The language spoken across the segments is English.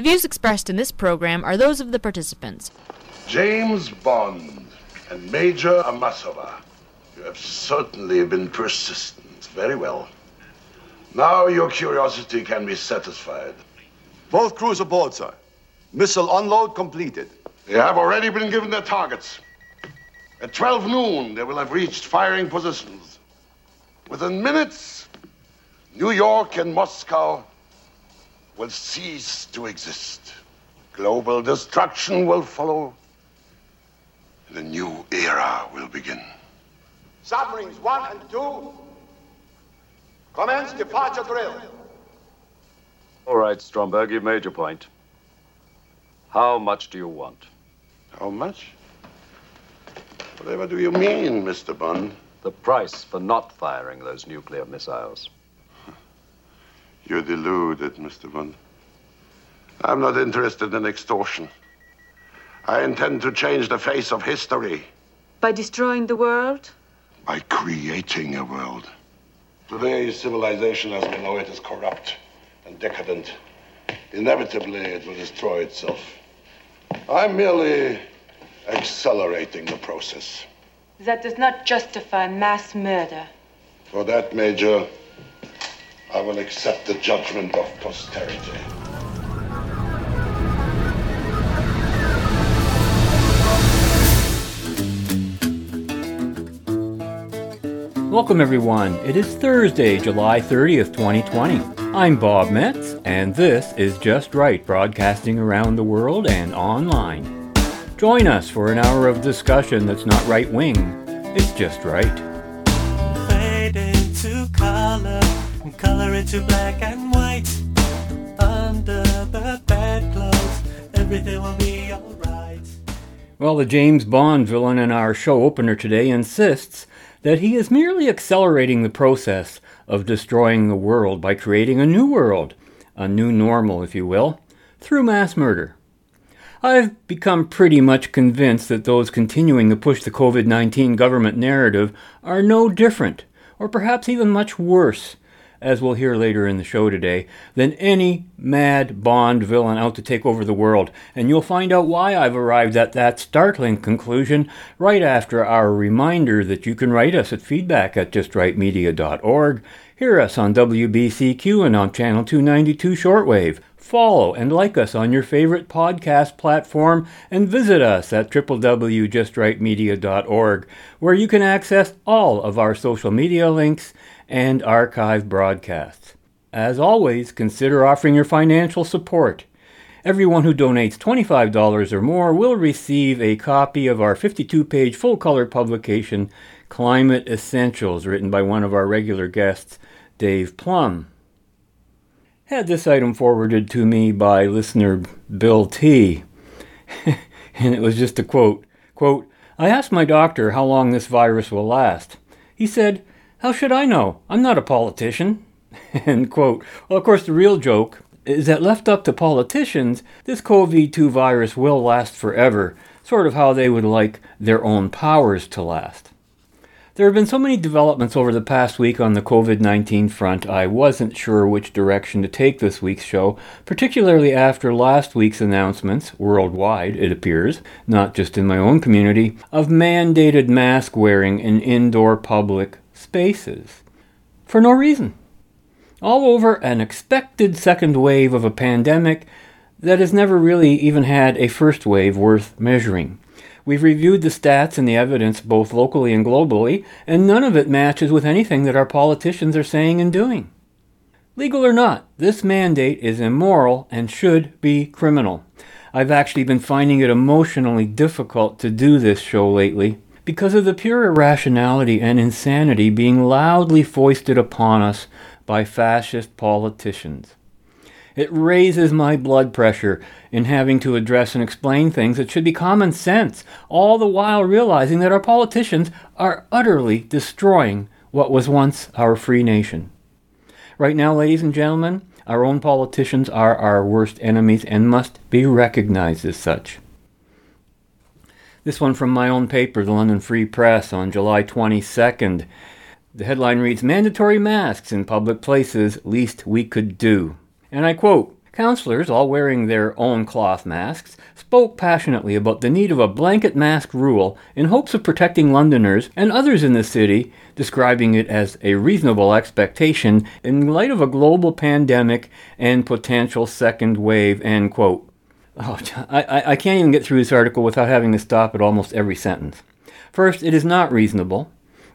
The views expressed in this program are those of the participants. James Bond and Major Amasova, you have certainly been persistent. Very well. Now your curiosity can be satisfied. Both crews aboard, sir. Missile unload completed. They have already been given their targets. At 12 noon, they will have reached firing positions. Within minutes, New York and Moscow will cease to exist. Global destruction will follow. And a new era will begin. Submarines one and two. Commence departure drill. All right, Stromberg, you've made your point. How much do you want? How much? Whatever do you mean, Mr. Bond? The price for not firing those nuclear missiles. You're deluded, Mr. Bond. I'm not interested in extortion. I intend to change the face of history By destroying the world? by creating a world. Today's civilization as we know it is corrupt and decadent. Inevitably, it will destroy itself. I'm merely accelerating the process. That does not justify mass murder. For that, Major, I will accept the judgment of posterity. Welcome, everyone. It is Thursday, July 30th, 2020. I'm Bob Metz, and this is Just Right, broadcasting around the world and online. Join us for an hour of discussion that's not right wing, it's just right. fade into color and color into black and white. Under the bedclothes, everything will be alright. Well, the James Bond villain in our show opener today insists that he is merely accelerating the process of destroying the world by creating a new world, a new normal, if you will, through mass murder. I've become pretty much convinced that those continuing to push the COVID 19 government narrative are no different, or perhaps even much worse, as we'll hear later in the show today, than any mad Bond villain out to take over the world. And you'll find out why I've arrived at that startling conclusion right after our reminder that you can write us at feedback at justrightmedia.org, hear us on WBCQ and on Channel 292 Shortwave. Follow and like us on your favorite podcast platform and visit us at www.justrightmedia.org, where you can access all of our social media links and archive broadcasts. As always, consider offering your financial support. Everyone who donates $25 or more will receive a copy of our 52 page full color publication, Climate Essentials, written by one of our regular guests, Dave Plum. Had this item forwarded to me by listener Bill T. and it was just a quote. Quote, I asked my doctor how long this virus will last. He said, How should I know? I'm not a politician. End quote. Well, of course, the real joke is that left up to politicians, this COVID 2 virus will last forever, sort of how they would like their own powers to last. There have been so many developments over the past week on the COVID 19 front, I wasn't sure which direction to take this week's show, particularly after last week's announcements, worldwide it appears, not just in my own community, of mandated mask wearing in indoor public spaces. For no reason. All over an expected second wave of a pandemic that has never really even had a first wave worth measuring. We've reviewed the stats and the evidence both locally and globally, and none of it matches with anything that our politicians are saying and doing. Legal or not, this mandate is immoral and should be criminal. I've actually been finding it emotionally difficult to do this show lately because of the pure irrationality and insanity being loudly foisted upon us by fascist politicians. It raises my blood pressure in having to address and explain things that should be common sense, all the while realizing that our politicians are utterly destroying what was once our free nation. Right now, ladies and gentlemen, our own politicians are our worst enemies and must be recognized as such. This one from my own paper, the London Free Press, on July 22nd. The headline reads Mandatory masks in public places, least we could do. And I quote Councillors, all wearing their own cloth masks, spoke passionately about the need of a blanket mask rule in hopes of protecting Londoners and others in the city, describing it as a reasonable expectation in light of a global pandemic and potential second wave. End quote. Oh, I, I can't even get through this article without having to stop at almost every sentence. First, it is not reasonable,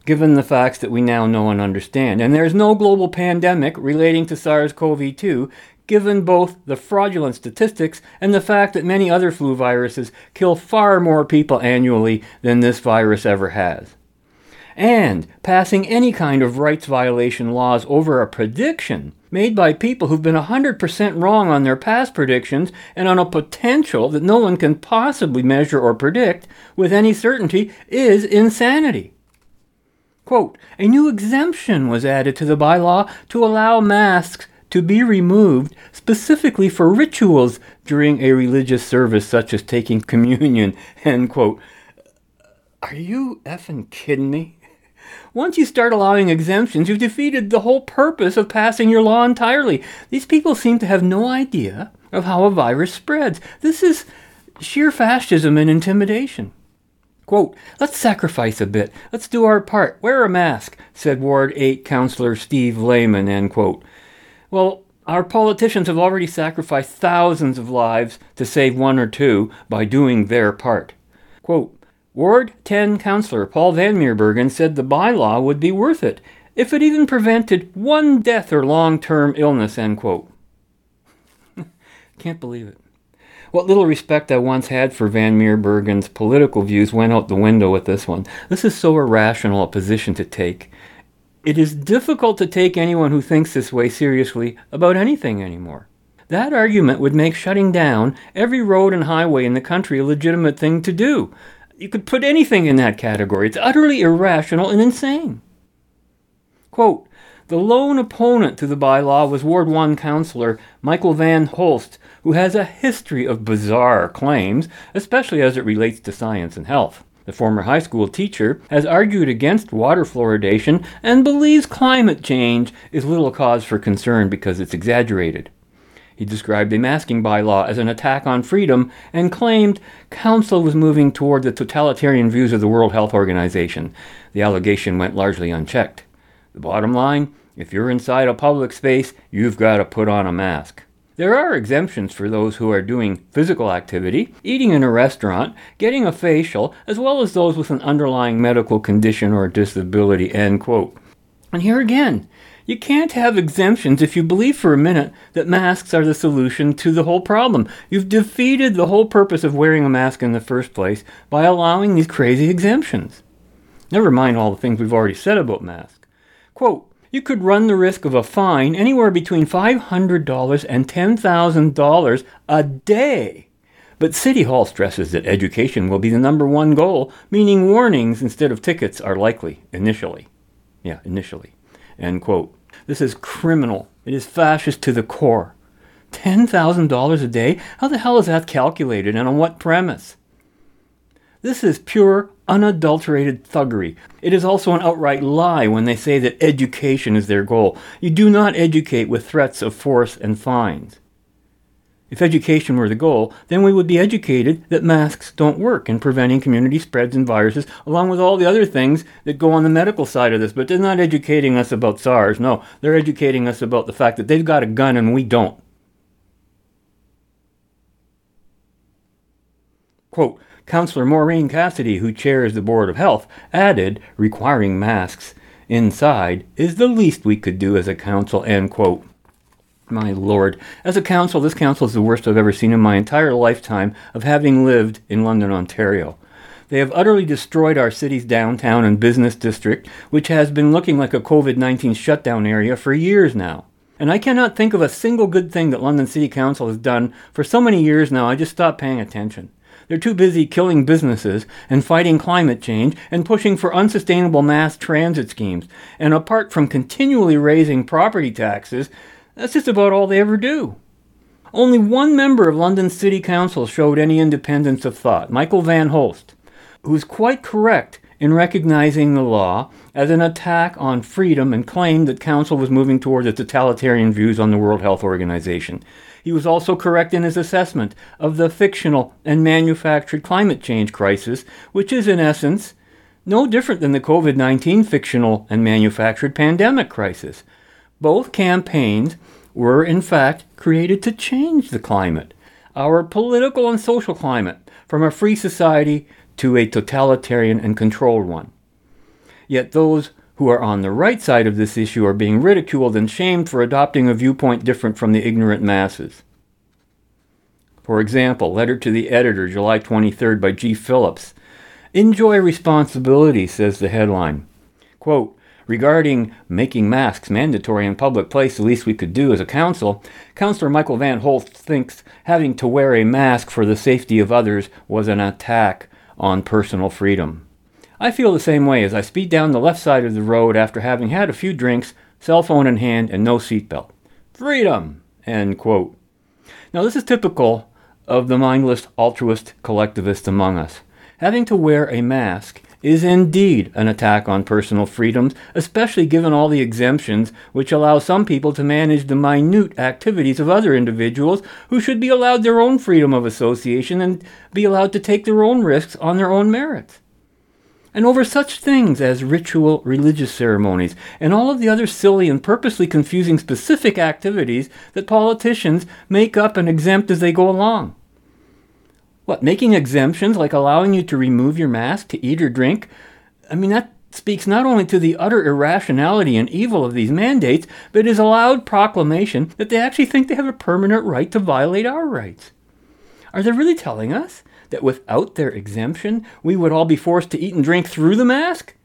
given the facts that we now know and understand. And there is no global pandemic relating to SARS CoV 2, given both the fraudulent statistics and the fact that many other flu viruses kill far more people annually than this virus ever has. And passing any kind of rights violation laws over a prediction made by people who've been 100% wrong on their past predictions and on a potential that no one can possibly measure or predict with any certainty is insanity. Quote, a new exemption was added to the bylaw to allow masks to be removed specifically for rituals during a religious service such as taking communion, end quote. Are you effing kidding me? Once you start allowing exemptions, you've defeated the whole purpose of passing your law entirely. These people seem to have no idea of how a virus spreads. This is sheer fascism and intimidation. Quote, let's sacrifice a bit. Let's do our part. Wear a mask, said Ward 8 Councillor Steve Lehman, end quote. Well, our politicians have already sacrificed thousands of lives to save one or two by doing their part. Quote, Ward 10 Councillor Paul Van Meerbergen said the bylaw would be worth it if it even prevented one death or long term illness, end quote. Can't believe it. What little respect I once had for Van Meerbergen's political views went out the window with this one. This is so irrational a position to take. It is difficult to take anyone who thinks this way seriously about anything anymore. That argument would make shutting down every road and highway in the country a legitimate thing to do. You could put anything in that category. It's utterly irrational and insane. Quote, the lone opponent to the bylaw was Ward 1 councillor Michael Van Holst, who has a history of bizarre claims, especially as it relates to science and health. The former high school teacher has argued against water fluoridation and believes climate change is little cause for concern because it's exaggerated. He described a masking bylaw as an attack on freedom and claimed Council was moving toward the totalitarian views of the World Health Organization. The allegation went largely unchecked. The bottom line if you're inside a public space, you've got to put on a mask. There are exemptions for those who are doing physical activity, eating in a restaurant, getting a facial, as well as those with an underlying medical condition or disability. End quote. And here again, you can't have exemptions if you believe for a minute that masks are the solution to the whole problem. You've defeated the whole purpose of wearing a mask in the first place by allowing these crazy exemptions. Never mind all the things we've already said about masks. Quote, you could run the risk of a fine anywhere between $500 and $10,000 a day. But City Hall stresses that education will be the number one goal, meaning warnings instead of tickets are likely initially. Yeah, initially. End quote. This is criminal. It is fascist to the core. $10,000 a day? How the hell is that calculated and on what premise? This is pure, unadulterated thuggery. It is also an outright lie when they say that education is their goal. You do not educate with threats of force and fines. If education were the goal, then we would be educated that masks don't work in preventing community spreads and viruses, along with all the other things that go on the medical side of this. But they're not educating us about SARS. No, they're educating us about the fact that they've got a gun and we don't. Quote, Councillor Maureen Cassidy, who chairs the Board of Health, added requiring masks inside is the least we could do as a council, end quote. My lord, as a council, this council is the worst I've ever seen in my entire lifetime of having lived in London, Ontario. They have utterly destroyed our city's downtown and business district, which has been looking like a COVID 19 shutdown area for years now. And I cannot think of a single good thing that London City Council has done for so many years now, I just stopped paying attention. They're too busy killing businesses and fighting climate change and pushing for unsustainable mass transit schemes. And apart from continually raising property taxes, that's just about all they ever do. Only one member of London City Council showed any independence of thought, Michael Van Holst, who's quite correct in recognizing the law as an attack on freedom and claimed that Council was moving toward the totalitarian views on the World Health Organization. He was also correct in his assessment of the fictional and manufactured climate change crisis, which is, in essence, no different than the COVID 19 fictional and manufactured pandemic crisis. Both campaigns were, in fact, created to change the climate, our political and social climate, from a free society to a totalitarian and controlled one. Yet those who are on the right side of this issue are being ridiculed and shamed for adopting a viewpoint different from the ignorant masses. For example, letter to the editor, July 23rd, by G. Phillips. Enjoy responsibility, says the headline. Quote, Regarding making masks mandatory in public place, the least we could do as a council, Councillor Michael Van Holst thinks having to wear a mask for the safety of others was an attack on personal freedom. I feel the same way as I speed down the left side of the road after having had a few drinks, cell phone in hand, and no seatbelt. Freedom! End quote. Now, this is typical of the mindless altruist collectivist among us. Having to wear a mask is indeed an attack on personal freedoms, especially given all the exemptions which allow some people to manage the minute activities of other individuals who should be allowed their own freedom of association and be allowed to take their own risks on their own merits and over such things as ritual religious ceremonies and all of the other silly and purposely confusing specific activities that politicians make up and exempt as they go along. What, making exemptions like allowing you to remove your mask to eat or drink? I mean, that speaks not only to the utter irrationality and evil of these mandates, but is a loud proclamation that they actually think they have a permanent right to violate our rights. Are they really telling us that without their exemption, we would all be forced to eat and drink through the mask?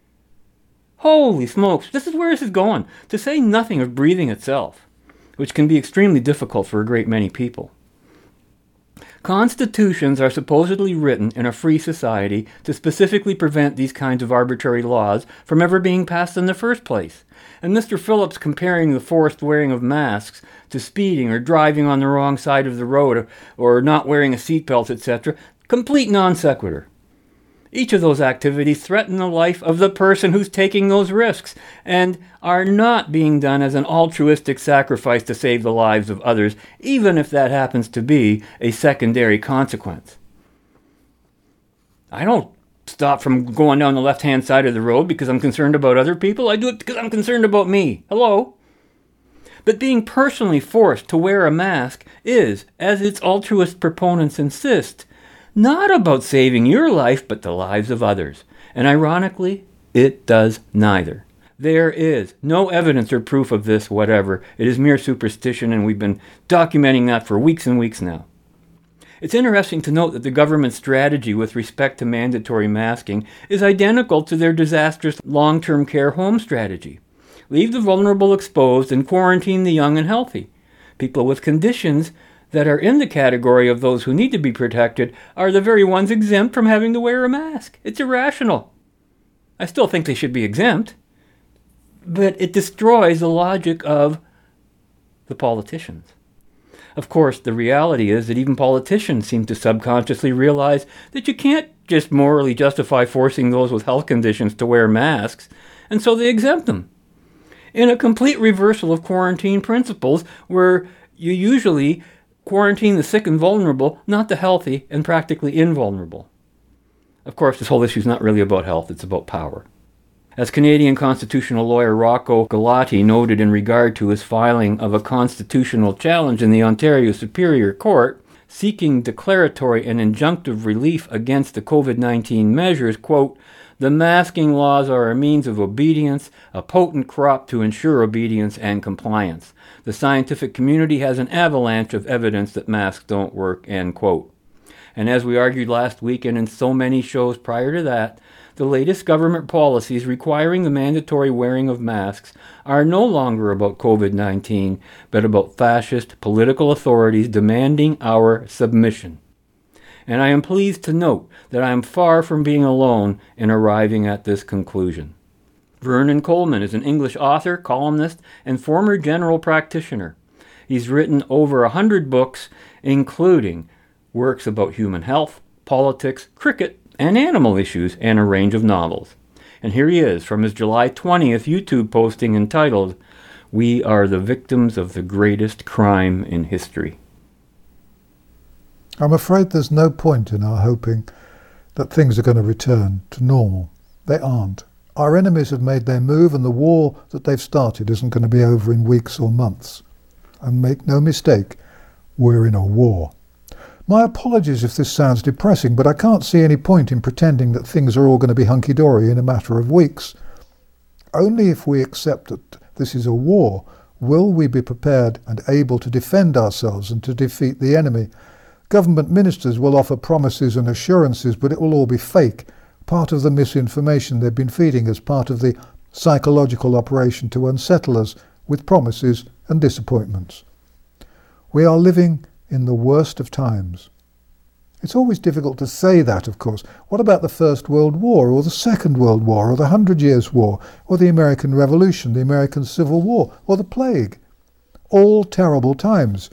Holy smokes, this is where this is going, to say nothing of breathing itself, which can be extremely difficult for a great many people. Constitutions are supposedly written in a free society to specifically prevent these kinds of arbitrary laws from ever being passed in the first place. And Mr. Phillips comparing the forced wearing of masks to speeding or driving on the wrong side of the road or not wearing a seatbelt, etc., Complete non sequitur. Each of those activities threaten the life of the person who's taking those risks and are not being done as an altruistic sacrifice to save the lives of others, even if that happens to be a secondary consequence. I don't stop from going down the left hand side of the road because I'm concerned about other people. I do it because I'm concerned about me. Hello? But being personally forced to wear a mask is, as its altruist proponents insist, not about saving your life, but the lives of others. And ironically, it does neither. There is no evidence or proof of this whatever. It is mere superstition, and we've been documenting that for weeks and weeks now. It's interesting to note that the government's strategy with respect to mandatory masking is identical to their disastrous long term care home strategy. Leave the vulnerable exposed and quarantine the young and healthy. People with conditions that are in the category of those who need to be protected are the very ones exempt from having to wear a mask. It's irrational. I still think they should be exempt, but it destroys the logic of the politicians. Of course, the reality is that even politicians seem to subconsciously realize that you can't just morally justify forcing those with health conditions to wear masks, and so they exempt them. In a complete reversal of quarantine principles, where you usually quarantine the sick and vulnerable, not the healthy and practically invulnerable. Of course, this whole issue is not really about health, it's about power. As Canadian constitutional lawyer Rocco Galati noted in regard to his filing of a constitutional challenge in the Ontario Superior Court, seeking declaratory and injunctive relief against the COVID 19 measures, quote, the masking laws are a means of obedience, a potent crop to ensure obedience and compliance. The scientific community has an avalanche of evidence that masks don't work, end quote. And as we argued last week and in so many shows prior to that, the latest government policies requiring the mandatory wearing of masks are no longer about COVID 19, but about fascist political authorities demanding our submission and I am pleased to note that I am far from being alone in arriving at this conclusion. Vernon Coleman is an English author, columnist, and former general practitioner. He's written over a hundred books, including works about human health, politics, cricket, and animal issues, and a range of novels. And here he is from his July 20th YouTube posting entitled, We Are the Victims of the Greatest Crime in History. I'm afraid there's no point in our hoping that things are going to return to normal. They aren't. Our enemies have made their move, and the war that they've started isn't going to be over in weeks or months. And make no mistake, we're in a war. My apologies if this sounds depressing, but I can't see any point in pretending that things are all going to be hunky dory in a matter of weeks. Only if we accept that this is a war will we be prepared and able to defend ourselves and to defeat the enemy. Government ministers will offer promises and assurances, but it will all be fake, part of the misinformation they've been feeding as part of the psychological operation to unsettle us with promises and disappointments. We are living in the worst of times. It's always difficult to say that, of course. What about the First World War, or the Second World War, or the Hundred Years' War, or the American Revolution, the American Civil War, or the Plague? All terrible times.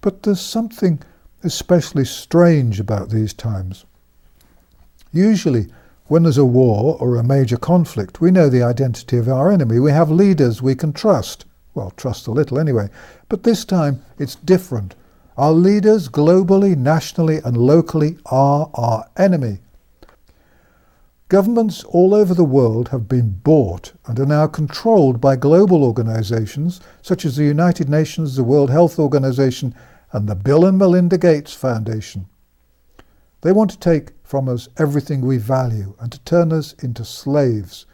But there's something especially strange about these times. Usually, when there's a war or a major conflict, we know the identity of our enemy. We have leaders we can trust. Well, trust a little anyway. But this time, it's different. Our leaders, globally, nationally, and locally, are our enemy. Governments all over the world have been bought and are now controlled by global organizations such as the United Nations, the World Health Organization, and the Bill and Melinda Gates Foundation. They want to take from us everything we value and to turn us into slaves.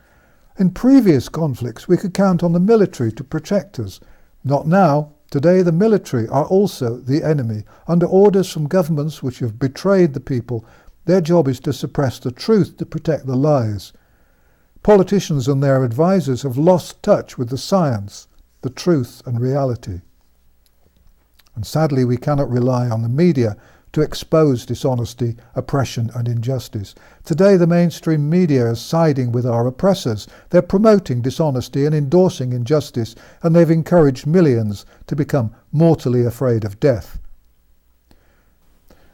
In previous conflicts, we could count on the military to protect us. Not now. Today, the military are also the enemy. Under orders from governments which have betrayed the people, their job is to suppress the truth, to protect the lies. Politicians and their advisers have lost touch with the science, the truth, and reality. And sadly, we cannot rely on the media to expose dishonesty, oppression, and injustice. Today, the mainstream media is siding with our oppressors. They're promoting dishonesty and endorsing injustice, and they've encouraged millions to become mortally afraid of death.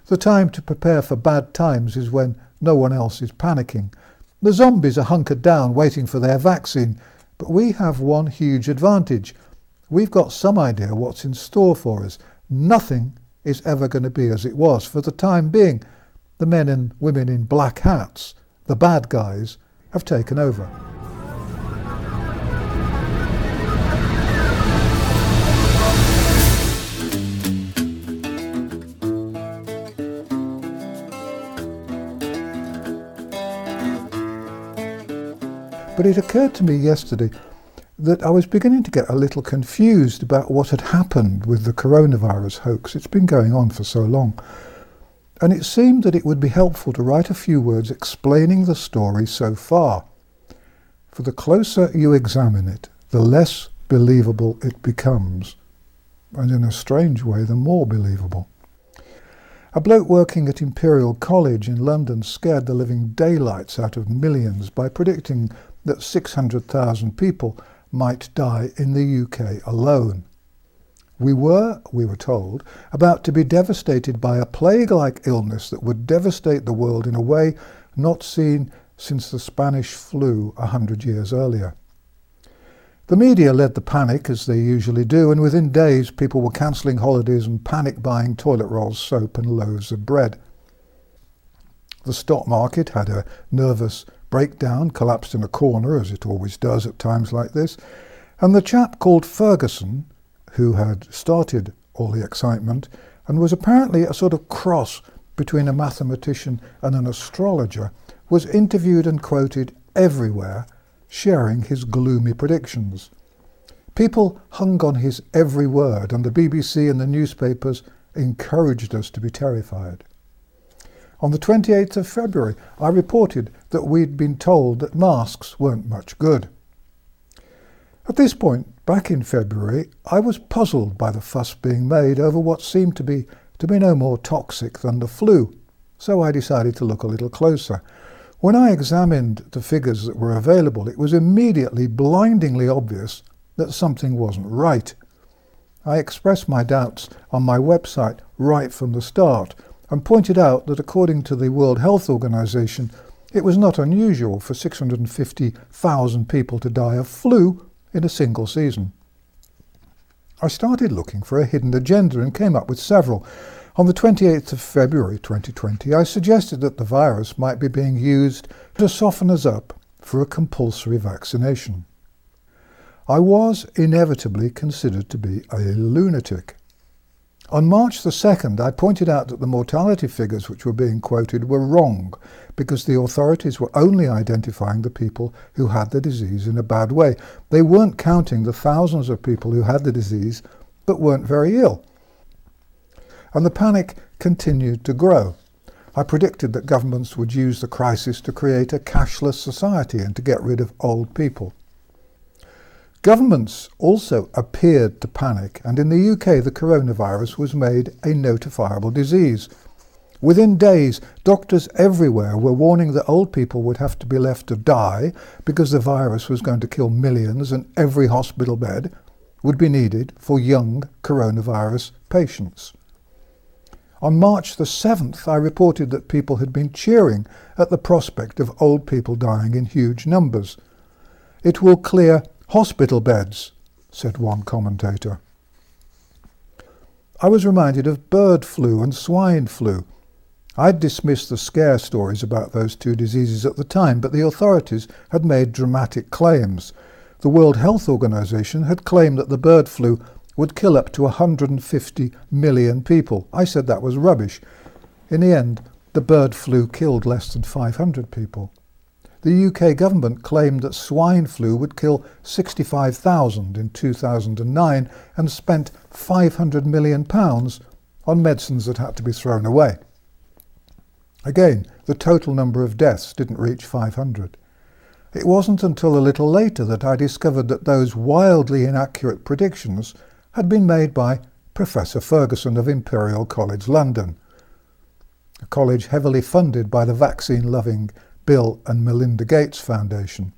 The time to prepare for bad times is when no one else is panicking. The zombies are hunkered down waiting for their vaccine, but we have one huge advantage. We've got some idea what's in store for us. Nothing is ever going to be as it was. For the time being, the men and women in black hats, the bad guys, have taken over. But it occurred to me yesterday that I was beginning to get a little confused about what had happened with the coronavirus hoax. It's been going on for so long. And it seemed that it would be helpful to write a few words explaining the story so far. For the closer you examine it, the less believable it becomes. And in a strange way, the more believable. A bloke working at Imperial College in London scared the living daylights out of millions by predicting that 600,000 people might die in the UK alone. We were, we were told, about to be devastated by a plague like illness that would devastate the world in a way not seen since the Spanish flu a hundred years earlier. The media led the panic, as they usually do, and within days people were cancelling holidays and panic buying toilet rolls, soap, and loaves of bread. The stock market had a nervous breakdown, collapsed in a corner, as it always does at times like this. And the chap called Ferguson, who had started all the excitement, and was apparently a sort of cross between a mathematician and an astrologer, was interviewed and quoted everywhere, sharing his gloomy predictions. People hung on his every word, and the BBC and the newspapers encouraged us to be terrified. On the 28th of February, I reported that we'd been told that masks weren't much good. At this point, back in February, I was puzzled by the fuss being made over what seemed to be to be no more toxic than the flu, so I decided to look a little closer. When I examined the figures that were available, it was immediately blindingly obvious that something wasn't right. I expressed my doubts on my website right from the start and pointed out that according to the World Health Organization, it was not unusual for 650,000 people to die of flu in a single season. I started looking for a hidden agenda and came up with several. On the 28th of February 2020, I suggested that the virus might be being used to soften us up for a compulsory vaccination. I was inevitably considered to be a lunatic. On March the 2nd, I pointed out that the mortality figures which were being quoted were wrong because the authorities were only identifying the people who had the disease in a bad way. They weren't counting the thousands of people who had the disease but weren't very ill. And the panic continued to grow. I predicted that governments would use the crisis to create a cashless society and to get rid of old people. Governments also appeared to panic, and in the UK the coronavirus was made a notifiable disease. Within days, doctors everywhere were warning that old people would have to be left to die because the virus was going to kill millions and every hospital bed would be needed for young coronavirus patients. On March the 7th, I reported that people had been cheering at the prospect of old people dying in huge numbers. It will clear Hospital beds, said one commentator. I was reminded of bird flu and swine flu. I'd dismissed the scare stories about those two diseases at the time, but the authorities had made dramatic claims. The World Health Organization had claimed that the bird flu would kill up to 150 million people. I said that was rubbish. In the end, the bird flu killed less than 500 people the UK government claimed that swine flu would kill 65,000 in 2009 and spent 500 million pounds on medicines that had to be thrown away. Again, the total number of deaths didn't reach 500. It wasn't until a little later that I discovered that those wildly inaccurate predictions had been made by Professor Ferguson of Imperial College London, a college heavily funded by the vaccine loving Bill and Melinda Gates Foundation.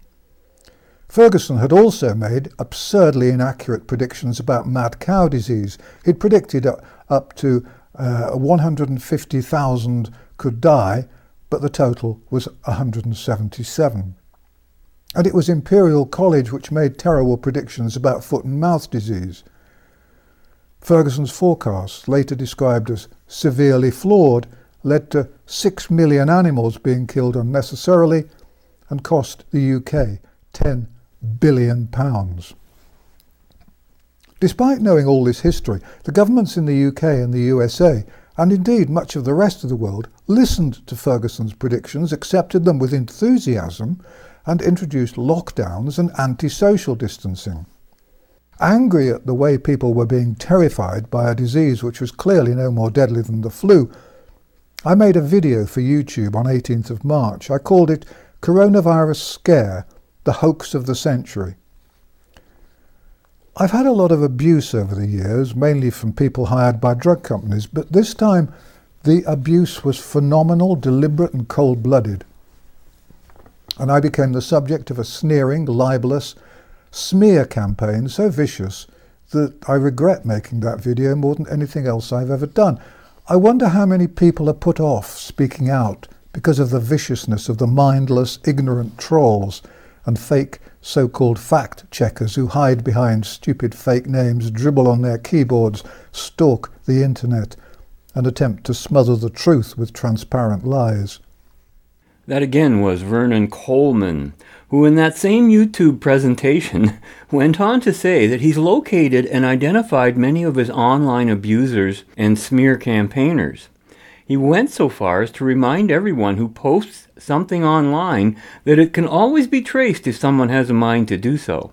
Ferguson had also made absurdly inaccurate predictions about mad cow disease. He'd predicted up to uh, 150,000 could die, but the total was 177. And it was Imperial College which made terrible predictions about foot and mouth disease. Ferguson's forecasts, later described as severely flawed, led to 6 million animals being killed unnecessarily and cost the UK 10 billion pounds. Despite knowing all this history, the governments in the UK and the USA, and indeed much of the rest of the world, listened to Ferguson's predictions, accepted them with enthusiasm, and introduced lockdowns and anti-social distancing. Angry at the way people were being terrified by a disease which was clearly no more deadly than the flu, I made a video for YouTube on 18th of March. I called it Coronavirus Scare, the Hoax of the Century. I've had a lot of abuse over the years, mainly from people hired by drug companies, but this time the abuse was phenomenal, deliberate, and cold blooded. And I became the subject of a sneering, libelous smear campaign so vicious that I regret making that video more than anything else I've ever done. I wonder how many people are put off speaking out because of the viciousness of the mindless, ignorant trolls and fake so called fact checkers who hide behind stupid fake names, dribble on their keyboards, stalk the internet, and attempt to smother the truth with transparent lies. That again was Vernon Coleman, who in that same YouTube presentation went on to say that he's located and identified many of his online abusers and smear campaigners. He went so far as to remind everyone who posts something online that it can always be traced if someone has a mind to do so.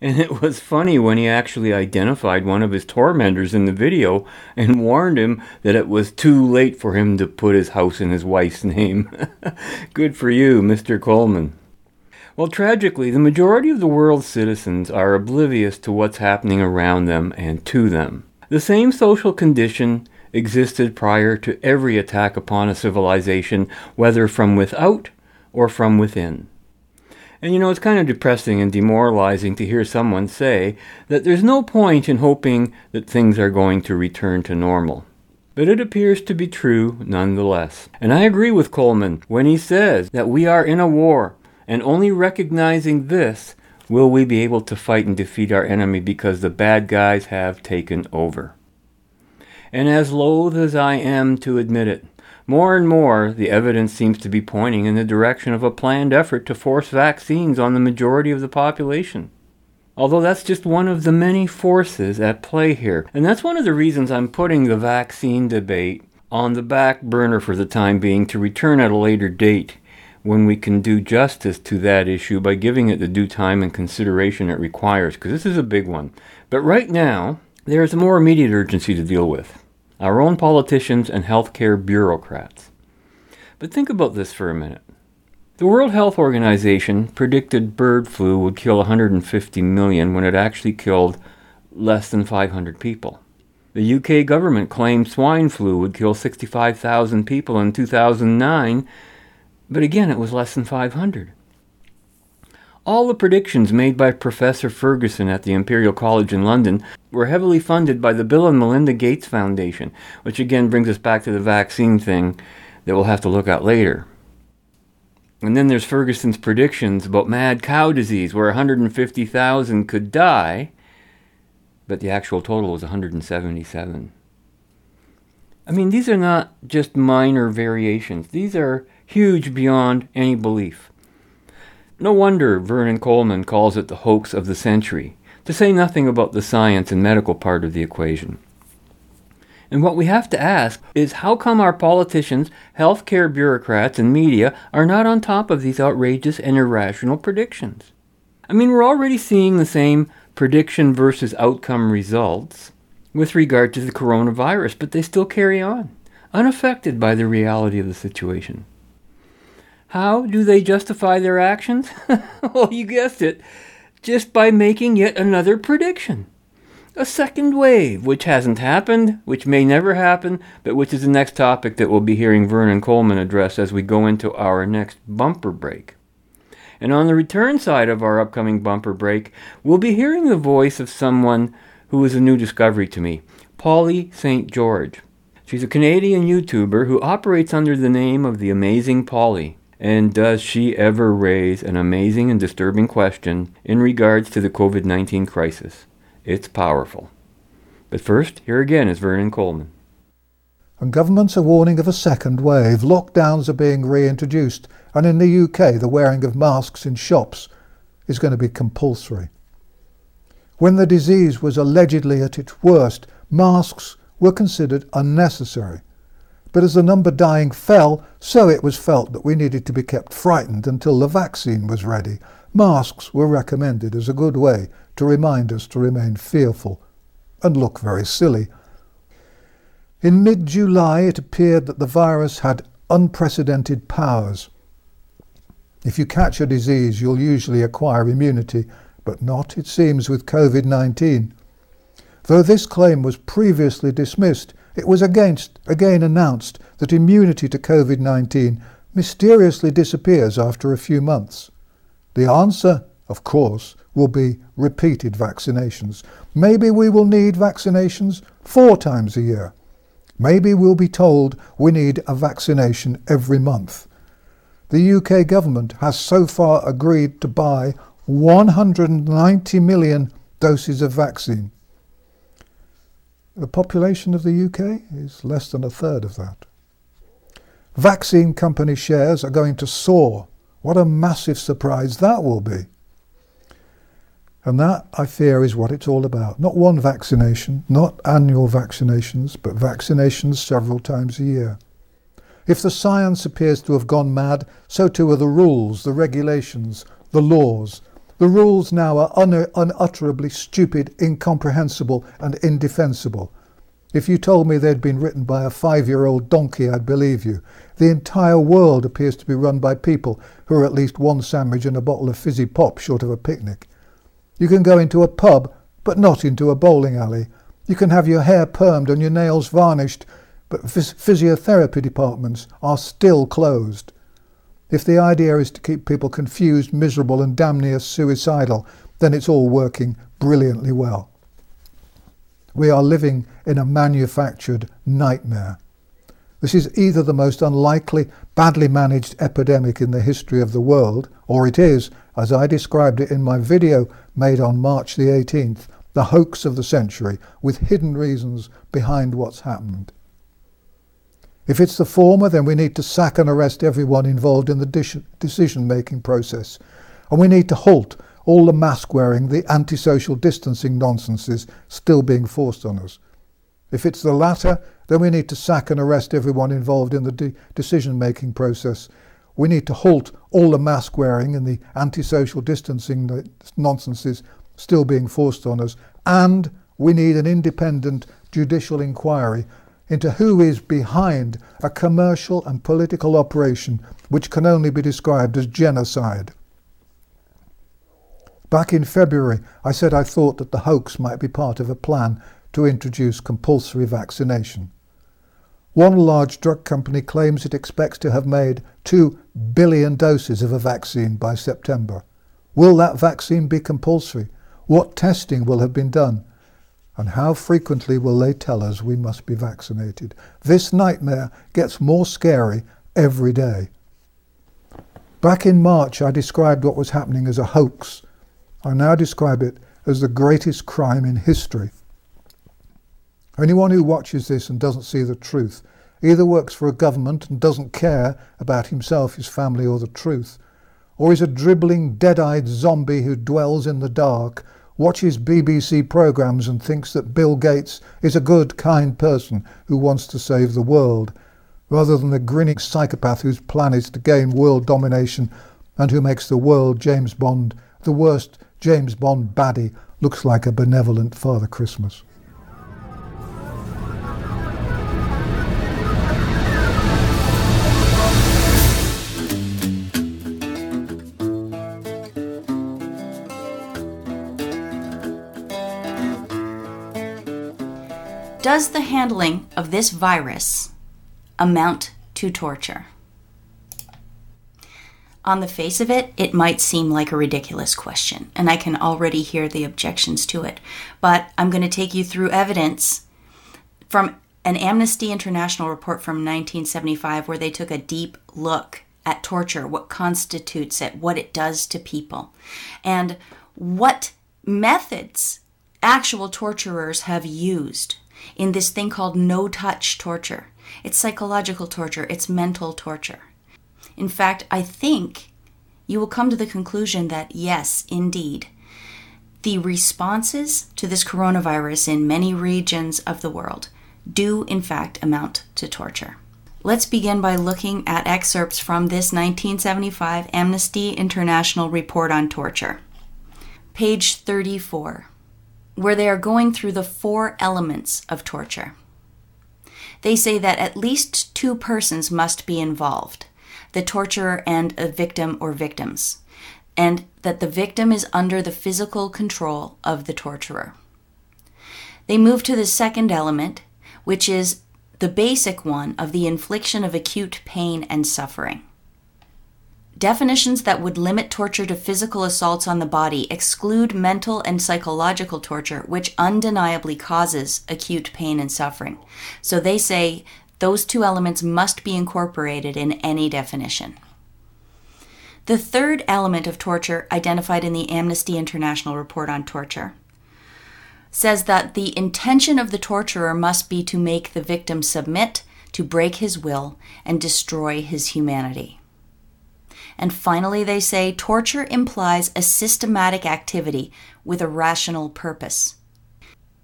And it was funny when he actually identified one of his tormentors in the video and warned him that it was too late for him to put his house in his wife's name. Good for you, Mr. Coleman. Well, tragically, the majority of the world's citizens are oblivious to what's happening around them and to them. The same social condition existed prior to every attack upon a civilization, whether from without or from within. And you know, it's kind of depressing and demoralizing to hear someone say that there's no point in hoping that things are going to return to normal. But it appears to be true nonetheless. And I agree with Coleman when he says that we are in a war and only recognizing this will we be able to fight and defeat our enemy because the bad guys have taken over. And as loath as I am to admit it, more and more the evidence seems to be pointing in the direction of a planned effort to force vaccines on the majority of the population. Although that's just one of the many forces at play here. And that's one of the reasons I'm putting the vaccine debate on the back burner for the time being to return at a later date when we can do justice to that issue by giving it the due time and consideration it requires, because this is a big one. But right now, there is a more immediate urgency to deal with our own politicians and healthcare bureaucrats. But think about this for a minute. The World Health Organization predicted bird flu would kill 150 million when it actually killed less than 500 people. The UK government claimed swine flu would kill 65,000 people in 2009, but again it was less than 500. All the predictions made by Professor Ferguson at the Imperial College in London were heavily funded by the Bill and Melinda Gates Foundation, which again brings us back to the vaccine thing that we'll have to look at later. And then there's Ferguson's predictions about mad cow disease, where 150,000 could die, but the actual total was 177. I mean, these are not just minor variations, these are huge beyond any belief. No wonder Vernon Coleman calls it the hoax of the century, to say nothing about the science and medical part of the equation. And what we have to ask is how come our politicians, healthcare bureaucrats, and media are not on top of these outrageous and irrational predictions? I mean, we're already seeing the same prediction versus outcome results with regard to the coronavirus, but they still carry on, unaffected by the reality of the situation. How do they justify their actions? well, you guessed it, just by making yet another prediction. A second wave, which hasn't happened, which may never happen, but which is the next topic that we'll be hearing Vernon Coleman address as we go into our next bumper break. And on the return side of our upcoming bumper break, we'll be hearing the voice of someone who is a new discovery to me, Polly St. George. She's a Canadian YouTuber who operates under the name of The Amazing Polly. And does she ever raise an amazing and disturbing question in regards to the COVID 19 crisis? It's powerful. But first, here again is Vernon Coleman. And governments are warning of a second wave. Lockdowns are being reintroduced. And in the UK, the wearing of masks in shops is going to be compulsory. When the disease was allegedly at its worst, masks were considered unnecessary. But as the number dying fell, so it was felt that we needed to be kept frightened until the vaccine was ready. Masks were recommended as a good way to remind us to remain fearful and look very silly. In mid July, it appeared that the virus had unprecedented powers. If you catch a disease, you'll usually acquire immunity, but not, it seems, with COVID 19. Though this claim was previously dismissed, it was against, again announced that immunity to COVID 19 mysteriously disappears after a few months. The answer, of course, will be repeated vaccinations. Maybe we will need vaccinations four times a year. Maybe we'll be told we need a vaccination every month. The UK government has so far agreed to buy 190 million doses of vaccine. The population of the UK is less than a third of that. Vaccine company shares are going to soar. What a massive surprise that will be. And that, I fear, is what it's all about. Not one vaccination, not annual vaccinations, but vaccinations several times a year. If the science appears to have gone mad, so too are the rules, the regulations, the laws, the rules now are un- unutterably stupid, incomprehensible, and indefensible. If you told me they'd been written by a five year old donkey, I'd believe you. The entire world appears to be run by people who are at least one sandwich and a bottle of fizzy pop short of a picnic. You can go into a pub, but not into a bowling alley. You can have your hair permed and your nails varnished, but phys- physiotherapy departments are still closed. If the idea is to keep people confused, miserable, and damn near suicidal, then it's all working brilliantly well. We are living in a manufactured nightmare. This is either the most unlikely, badly managed epidemic in the history of the world, or it is, as I described it in my video made on March the 18th, the hoax of the century with hidden reasons behind what's happened. If it's the former, then we need to sack and arrest everyone involved in the decision making process. And we need to halt all the mask wearing, the antisocial distancing nonsenses still being forced on us. If it's the latter, then we need to sack and arrest everyone involved in the de- decision making process. We need to halt all the mask wearing and the antisocial distancing nonsenses still being forced on us. And we need an independent judicial inquiry into who is behind a commercial and political operation which can only be described as genocide. Back in February, I said I thought that the hoax might be part of a plan to introduce compulsory vaccination. One large drug company claims it expects to have made 2 billion doses of a vaccine by September. Will that vaccine be compulsory? What testing will have been done? And how frequently will they tell us we must be vaccinated? This nightmare gets more scary every day. Back in March, I described what was happening as a hoax. I now describe it as the greatest crime in history. Anyone who watches this and doesn't see the truth either works for a government and doesn't care about himself, his family, or the truth, or is a dribbling, dead eyed zombie who dwells in the dark watches BBC programmes and thinks that Bill Gates is a good, kind person who wants to save the world, rather than the grinning psychopath whose plan is to gain world domination and who makes the world James Bond, the worst James Bond baddie, looks like a benevolent Father Christmas. Does the handling of this virus amount to torture? On the face of it, it might seem like a ridiculous question, and I can already hear the objections to it. But I'm going to take you through evidence from an Amnesty International report from 1975 where they took a deep look at torture, what constitutes it, what it does to people, and what methods actual torturers have used in this thing called no touch torture. It's psychological torture, it's mental torture. In fact, I think you will come to the conclusion that yes, indeed, the responses to this coronavirus in many regions of the world do in fact amount to torture. Let's begin by looking at excerpts from this 1975 Amnesty International report on torture. Page 34 where they are going through the four elements of torture. They say that at least two persons must be involved the torturer and a victim or victims, and that the victim is under the physical control of the torturer. They move to the second element, which is the basic one of the infliction of acute pain and suffering. Definitions that would limit torture to physical assaults on the body exclude mental and psychological torture, which undeniably causes acute pain and suffering. So they say those two elements must be incorporated in any definition. The third element of torture, identified in the Amnesty International report on torture, says that the intention of the torturer must be to make the victim submit, to break his will, and destroy his humanity. And finally, they say torture implies a systematic activity with a rational purpose.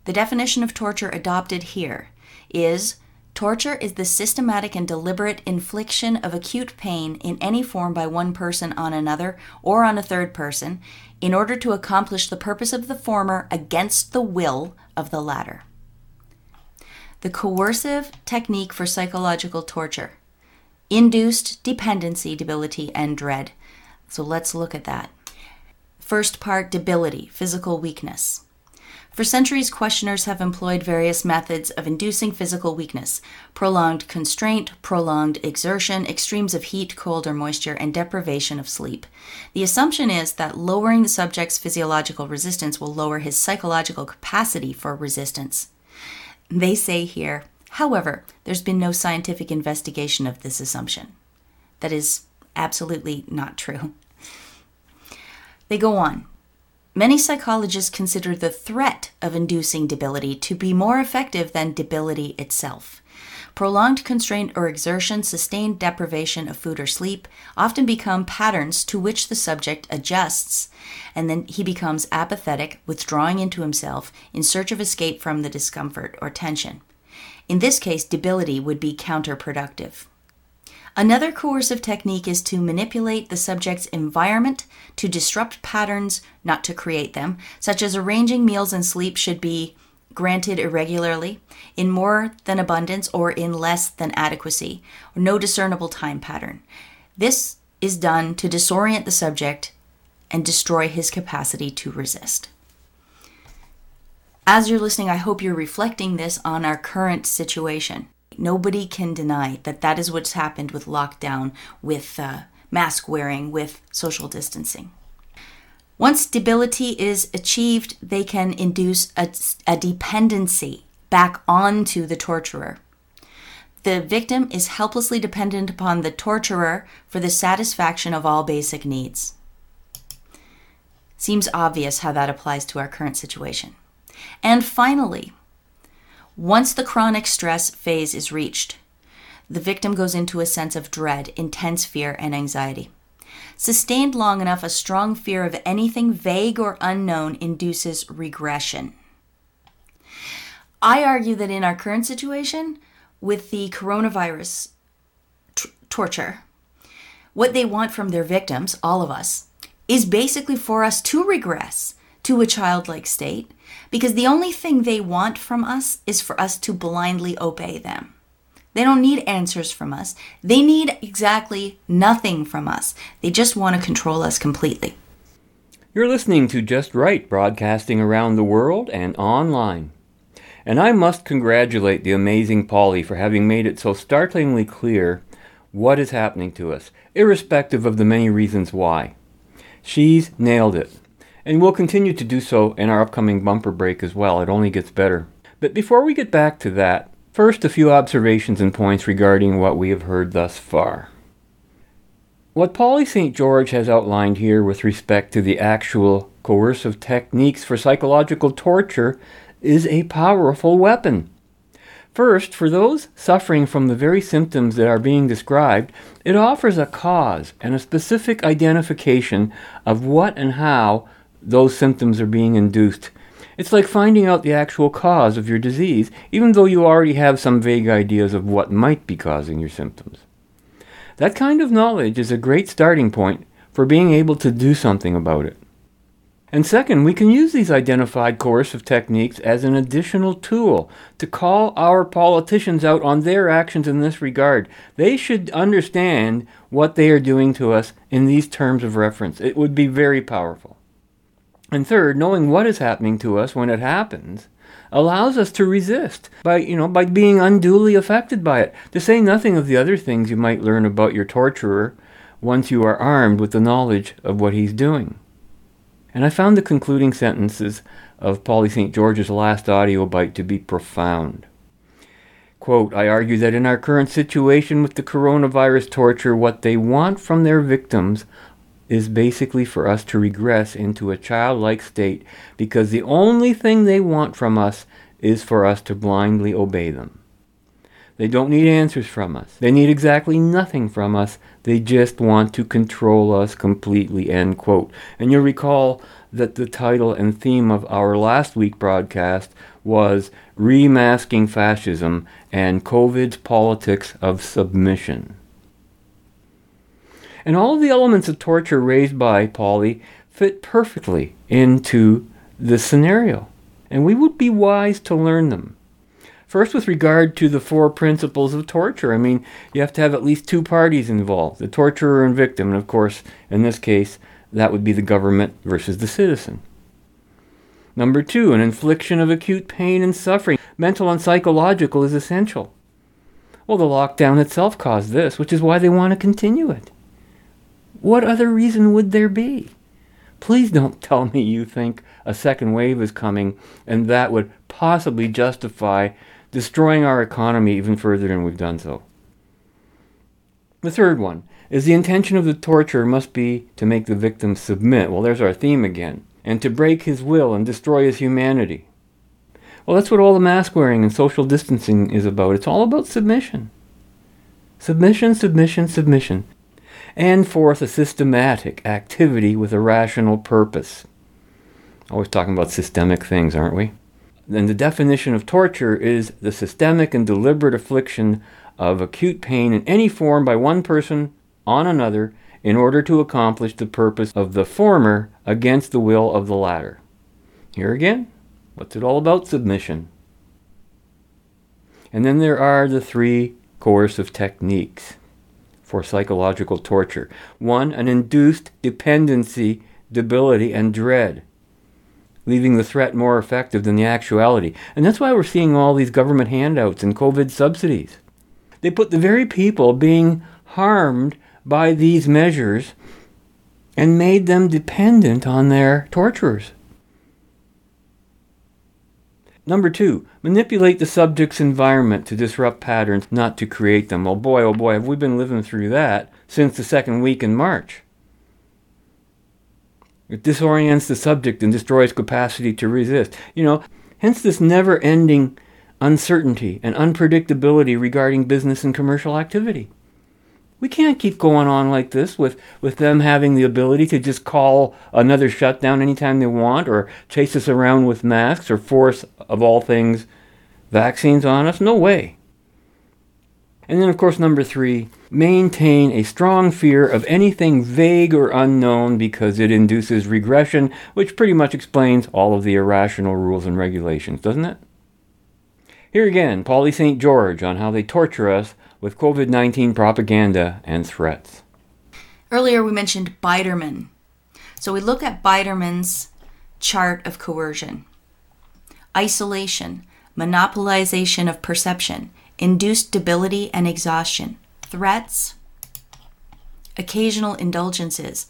The definition of torture adopted here is torture is the systematic and deliberate infliction of acute pain in any form by one person on another or on a third person in order to accomplish the purpose of the former against the will of the latter. The coercive technique for psychological torture induced dependency, debility, and dread. So let's look at that. First part debility, physical weakness. For centuries, questioners have employed various methods of inducing physical weakness prolonged constraint, prolonged exertion, extremes of heat, cold, or moisture, and deprivation of sleep. The assumption is that lowering the subject's physiological resistance will lower his psychological capacity for resistance. They say here However, there's been no scientific investigation of this assumption. That is absolutely not true. They go on. Many psychologists consider the threat of inducing debility to be more effective than debility itself. Prolonged constraint or exertion, sustained deprivation of food or sleep often become patterns to which the subject adjusts, and then he becomes apathetic, withdrawing into himself in search of escape from the discomfort or tension. In this case, debility would be counterproductive. Another coercive technique is to manipulate the subject's environment to disrupt patterns, not to create them, such as arranging meals and sleep should be granted irregularly, in more than abundance, or in less than adequacy, or no discernible time pattern. This is done to disorient the subject and destroy his capacity to resist. As you're listening, I hope you're reflecting this on our current situation. Nobody can deny that that is what's happened with lockdown, with uh, mask wearing, with social distancing. Once stability is achieved, they can induce a, a dependency back onto the torturer. The victim is helplessly dependent upon the torturer for the satisfaction of all basic needs. Seems obvious how that applies to our current situation. And finally, once the chronic stress phase is reached, the victim goes into a sense of dread, intense fear, and anxiety. Sustained long enough, a strong fear of anything vague or unknown induces regression. I argue that in our current situation, with the coronavirus t- torture, what they want from their victims, all of us, is basically for us to regress to a childlike state because the only thing they want from us is for us to blindly obey them. They don't need answers from us. They need exactly nothing from us. They just want to control us completely. You're listening to Just Right, broadcasting around the world and online. And I must congratulate the amazing Polly for having made it so startlingly clear what is happening to us, irrespective of the many reasons why. She's nailed it. And we'll continue to do so in our upcoming bumper break as well. It only gets better. But before we get back to that, First, a few observations and points regarding what we have heard thus far. What Polly St. George has outlined here with respect to the actual coercive techniques for psychological torture is a powerful weapon. First, for those suffering from the very symptoms that are being described, it offers a cause and a specific identification of what and how those symptoms are being induced it's like finding out the actual cause of your disease, even though you already have some vague ideas of what might be causing your symptoms. That kind of knowledge is a great starting point for being able to do something about it. And second, we can use these identified coercive techniques as an additional tool to call our politicians out on their actions in this regard. They should understand what they are doing to us in these terms of reference. It would be very powerful. And third, knowing what is happening to us when it happens allows us to resist by, you know, by being unduly affected by it. To say nothing of the other things you might learn about your torturer once you are armed with the knowledge of what he's doing. And I found the concluding sentences of Polly St. George's last audio bite to be profound. Quote, I argue that in our current situation with the coronavirus torture, what they want from their victims is basically for us to regress into a childlike state because the only thing they want from us is for us to blindly obey them. They don't need answers from us. They need exactly nothing from us. They just want to control us completely. End quote. And you'll recall that the title and theme of our last week broadcast was Remasking Fascism and COVID's Politics of Submission. And all the elements of torture raised by Polly fit perfectly into this scenario. And we would be wise to learn them. First, with regard to the four principles of torture, I mean, you have to have at least two parties involved the torturer and victim. And of course, in this case, that would be the government versus the citizen. Number two, an infliction of acute pain and suffering, mental and psychological, is essential. Well, the lockdown itself caused this, which is why they want to continue it. What other reason would there be? Please don't tell me you think a second wave is coming and that would possibly justify destroying our economy even further than we've done so. The third one is the intention of the torture must be to make the victim submit. Well, there's our theme again. and to break his will and destroy his humanity. Well, that's what all the mask wearing and social distancing is about. It's all about submission. Submission, submission, submission. And fourth, a systematic activity with a rational purpose. Always talking about systemic things, aren't we? Then the definition of torture is the systemic and deliberate affliction of acute pain in any form by one person on another in order to accomplish the purpose of the former against the will of the latter. Here again, what's it all about? Submission. And then there are the three coercive techniques for psychological torture. One, an induced dependency, debility, and dread, leaving the threat more effective than the actuality. And that's why we're seeing all these government handouts and COVID subsidies. They put the very people being harmed by these measures and made them dependent on their torturers. Number two, manipulate the subject's environment to disrupt patterns, not to create them. Oh boy, oh boy, have we been living through that since the second week in March. It disorients the subject and destroys capacity to resist. You know, hence this never ending uncertainty and unpredictability regarding business and commercial activity. We can't keep going on like this with, with them having the ability to just call another shutdown anytime they want or chase us around with masks or force, of all things, vaccines on us. No way. And then, of course, number three, maintain a strong fear of anything vague or unknown because it induces regression, which pretty much explains all of the irrational rules and regulations, doesn't it? Here again, Polly St. George on how they torture us with COVID 19 propaganda and threats. Earlier, we mentioned Biderman. So we look at Biderman's chart of coercion isolation, monopolization of perception, induced debility and exhaustion, threats, occasional indulgences,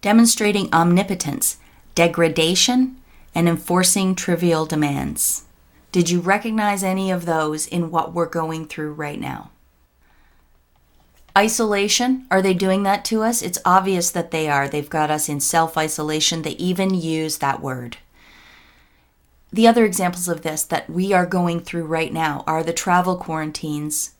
demonstrating omnipotence, degradation, and enforcing trivial demands. Did you recognize any of those in what we're going through right now? Isolation, are they doing that to us? It's obvious that they are. They've got us in self isolation. They even use that word. The other examples of this that we are going through right now are the travel quarantines,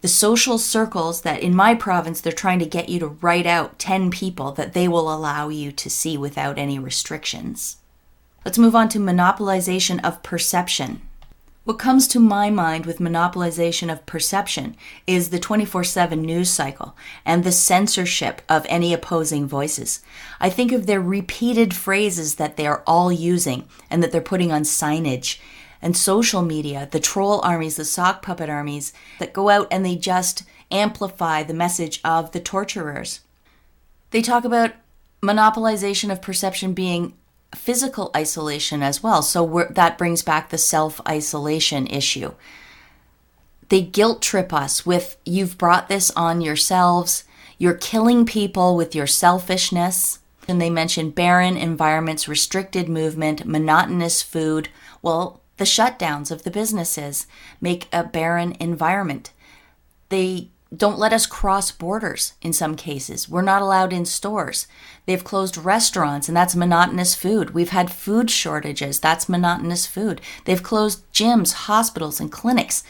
the social circles that in my province they're trying to get you to write out 10 people that they will allow you to see without any restrictions. Let's move on to monopolization of perception. What comes to my mind with monopolization of perception is the 24 7 news cycle and the censorship of any opposing voices. I think of their repeated phrases that they are all using and that they're putting on signage and social media, the troll armies, the sock puppet armies that go out and they just amplify the message of the torturers. They talk about monopolization of perception being physical isolation as well. So that brings back the self isolation issue. They guilt trip us with, you've brought this on yourselves, you're killing people with your selfishness. And they mention barren environments, restricted movement, monotonous food. Well, the shutdowns of the businesses make a barren environment. They don't let us cross borders in some cases. We're not allowed in stores. They've closed restaurants, and that's monotonous food. We've had food shortages. That's monotonous food. They've closed gyms, hospitals, and clinics.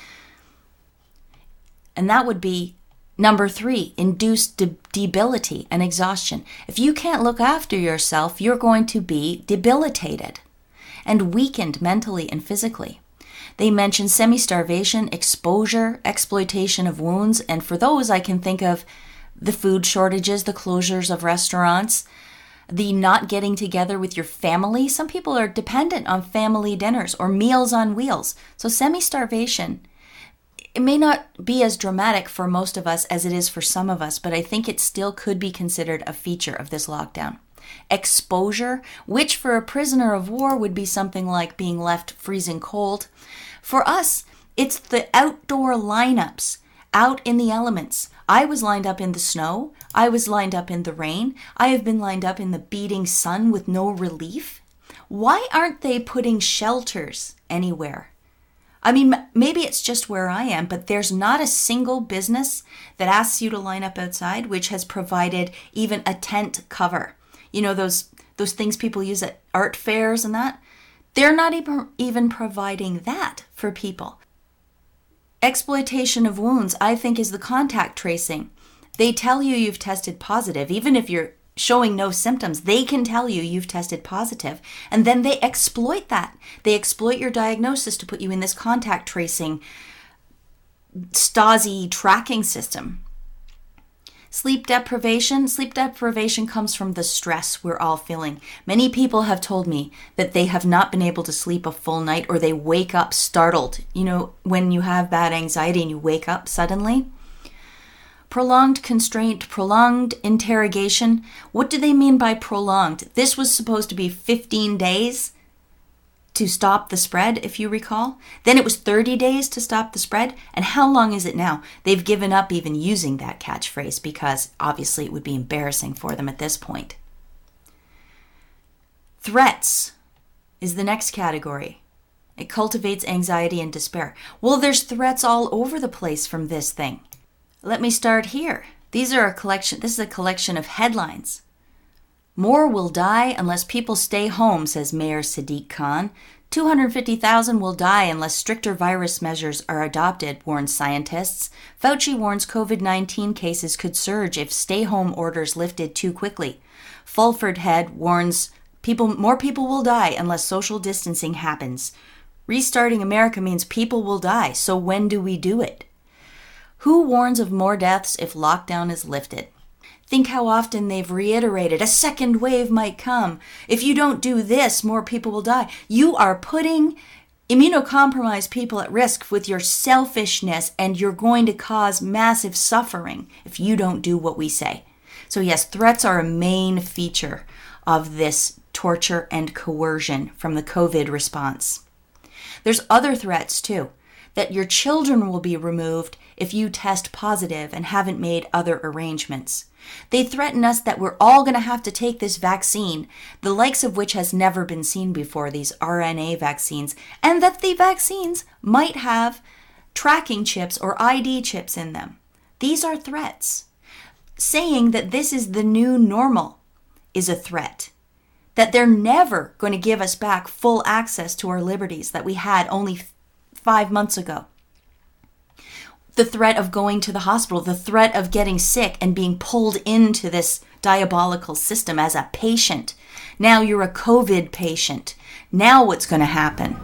And that would be number three induced de- debility and exhaustion. If you can't look after yourself, you're going to be debilitated and weakened mentally and physically. They mention semi starvation, exposure, exploitation of wounds, and for those I can think of the food shortages, the closures of restaurants, the not getting together with your family. Some people are dependent on family dinners or meals on wheels. So semi starvation. It may not be as dramatic for most of us as it is for some of us, but I think it still could be considered a feature of this lockdown exposure, which for a prisoner of war would be something like being left freezing cold. For us, it's the outdoor lineups, out in the elements. I was lined up in the snow. I was lined up in the rain. I have been lined up in the beating sun with no relief. Why aren't they putting shelters anywhere? I mean, maybe it's just where I am, but there's not a single business that asks you to line up outside which has provided even a tent cover. You know, those those things people use at art fairs and that. They're not even, even providing that for people. Exploitation of wounds, I think, is the contact tracing. They tell you you've tested positive, even if you're showing no symptoms. They can tell you you've tested positive, and then they exploit that. They exploit your diagnosis to put you in this contact tracing Stasi tracking system. Sleep deprivation. Sleep deprivation comes from the stress we're all feeling. Many people have told me that they have not been able to sleep a full night or they wake up startled. You know, when you have bad anxiety and you wake up suddenly. Prolonged constraint, prolonged interrogation. What do they mean by prolonged? This was supposed to be 15 days to stop the spread, if you recall. Then it was 30 days to stop the spread. And how long is it now? They've given up even using that catchphrase because obviously it would be embarrassing for them at this point. Threats is the next category. It cultivates anxiety and despair. Well, there's threats all over the place from this thing. Let me start here. These are a collection, this is a collection of headlines. More will die unless people stay home, says Mayor Sadiq Khan. 250,000 will die unless stricter virus measures are adopted, warns scientists. Fauci warns COVID 19 cases could surge if stay home orders lifted too quickly. Fulford Head warns people, more people will die unless social distancing happens. Restarting America means people will die, so when do we do it? Who warns of more deaths if lockdown is lifted? Think how often they've reiterated a second wave might come. If you don't do this, more people will die. You are putting immunocompromised people at risk with your selfishness, and you're going to cause massive suffering if you don't do what we say. So, yes, threats are a main feature of this torture and coercion from the COVID response. There's other threats too that your children will be removed if you test positive and haven't made other arrangements. They threaten us that we're all going to have to take this vaccine, the likes of which has never been seen before, these RNA vaccines, and that the vaccines might have tracking chips or ID chips in them. These are threats. Saying that this is the new normal is a threat. That they're never going to give us back full access to our liberties that we had only five months ago the threat of going to the hospital, the threat of getting sick and being pulled into this diabolical system as a patient. Now you're a COVID patient. Now what's going to happen?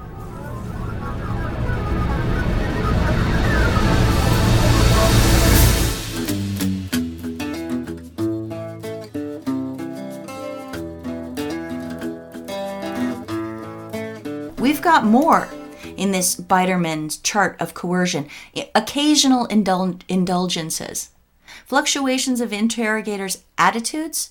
We've got more in this Biderman's chart of coercion, occasional indul- indulgences, fluctuations of interrogators' attitudes.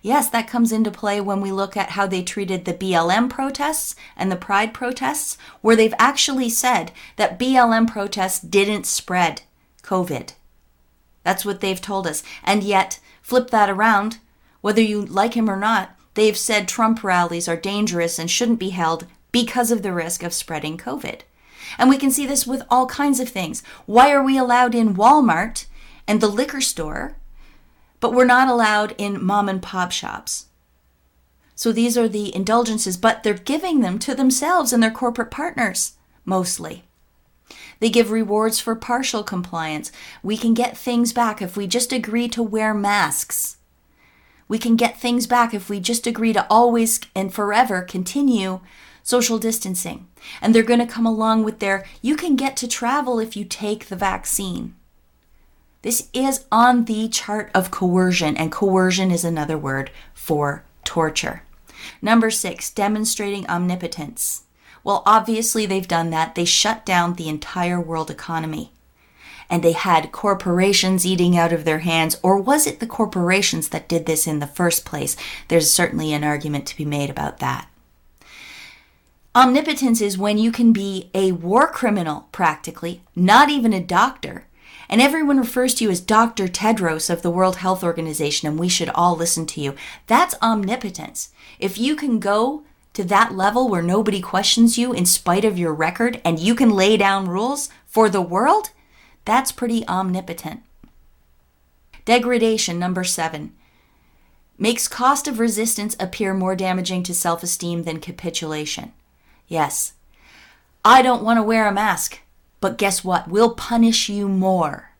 Yes, that comes into play when we look at how they treated the BLM protests and the Pride protests, where they've actually said that BLM protests didn't spread COVID. That's what they've told us. And yet, flip that around, whether you like him or not, they've said Trump rallies are dangerous and shouldn't be held because of the risk of spreading COVID. And we can see this with all kinds of things. Why are we allowed in Walmart and the liquor store, but we're not allowed in mom and pop shops? So these are the indulgences, but they're giving them to themselves and their corporate partners, mostly. They give rewards for partial compliance. We can get things back if we just agree to wear masks. We can get things back if we just agree to always and forever continue social distancing. And they're going to come along with their you can get to travel if you take the vaccine. This is on the chart of coercion, and coercion is another word for torture. Number six, demonstrating omnipotence. Well, obviously, they've done that. They shut down the entire world economy. And they had corporations eating out of their hands. Or was it the corporations that did this in the first place? There's certainly an argument to be made about that. Omnipotence is when you can be a war criminal, practically, not even a doctor. And everyone refers to you as Dr. Tedros of the World Health Organization, and we should all listen to you. That's omnipotence. If you can go to that level where nobody questions you in spite of your record and you can lay down rules for the world, that's pretty omnipotent. Degradation, number seven makes cost of resistance appear more damaging to self esteem than capitulation. Yes, I don't want to wear a mask, but guess what? We'll punish you more.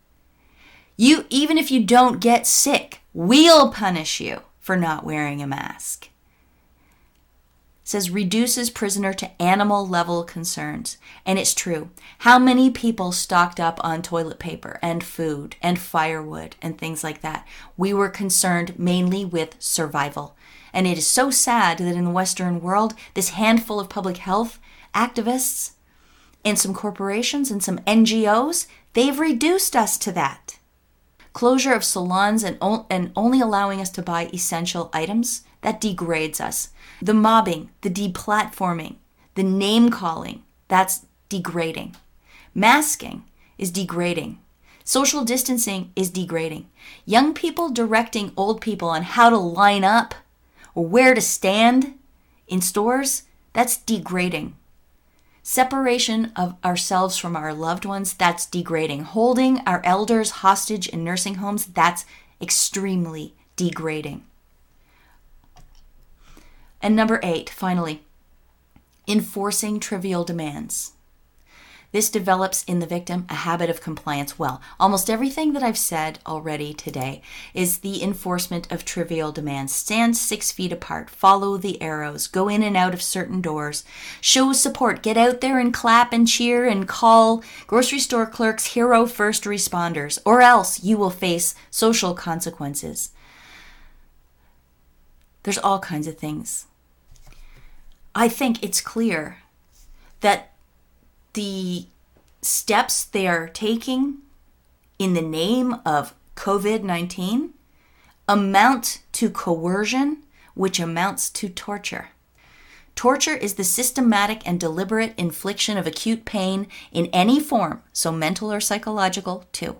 You, even if you don't get sick, we'll punish you for not wearing a mask says reduces prisoner to animal level concerns. And it's true. How many people stocked up on toilet paper and food and firewood and things like that? We were concerned mainly with survival. And it is so sad that in the Western world, this handful of public health activists and some corporations and some NGOs, they've reduced us to that. Closure of salons and, and only allowing us to buy essential items, that degrades us. The mobbing, the deplatforming, the name calling, that's degrading. Masking is degrading. Social distancing is degrading. Young people directing old people on how to line up or where to stand in stores, that's degrading. Separation of ourselves from our loved ones, that's degrading. Holding our elders hostage in nursing homes, that's extremely degrading. And number eight, finally, enforcing trivial demands. This develops in the victim a habit of compliance. Well, almost everything that I've said already today is the enforcement of trivial demands. Stand six feet apart, follow the arrows, go in and out of certain doors, show support, get out there and clap and cheer and call grocery store clerks hero first responders, or else you will face social consequences. There's all kinds of things I think it's clear that the steps they are taking in the name of COVID 19 amount to coercion, which amounts to torture. Torture is the systematic and deliberate infliction of acute pain in any form, so mental or psychological, too,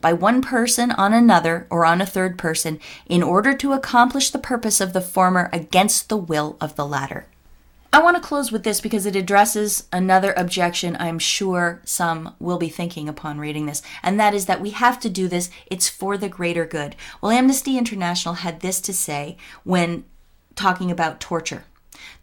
by one person on another or on a third person in order to accomplish the purpose of the former against the will of the latter. I want to close with this because it addresses another objection I'm sure some will be thinking upon reading this, and that is that we have to do this, it's for the greater good. Well, Amnesty International had this to say when talking about torture.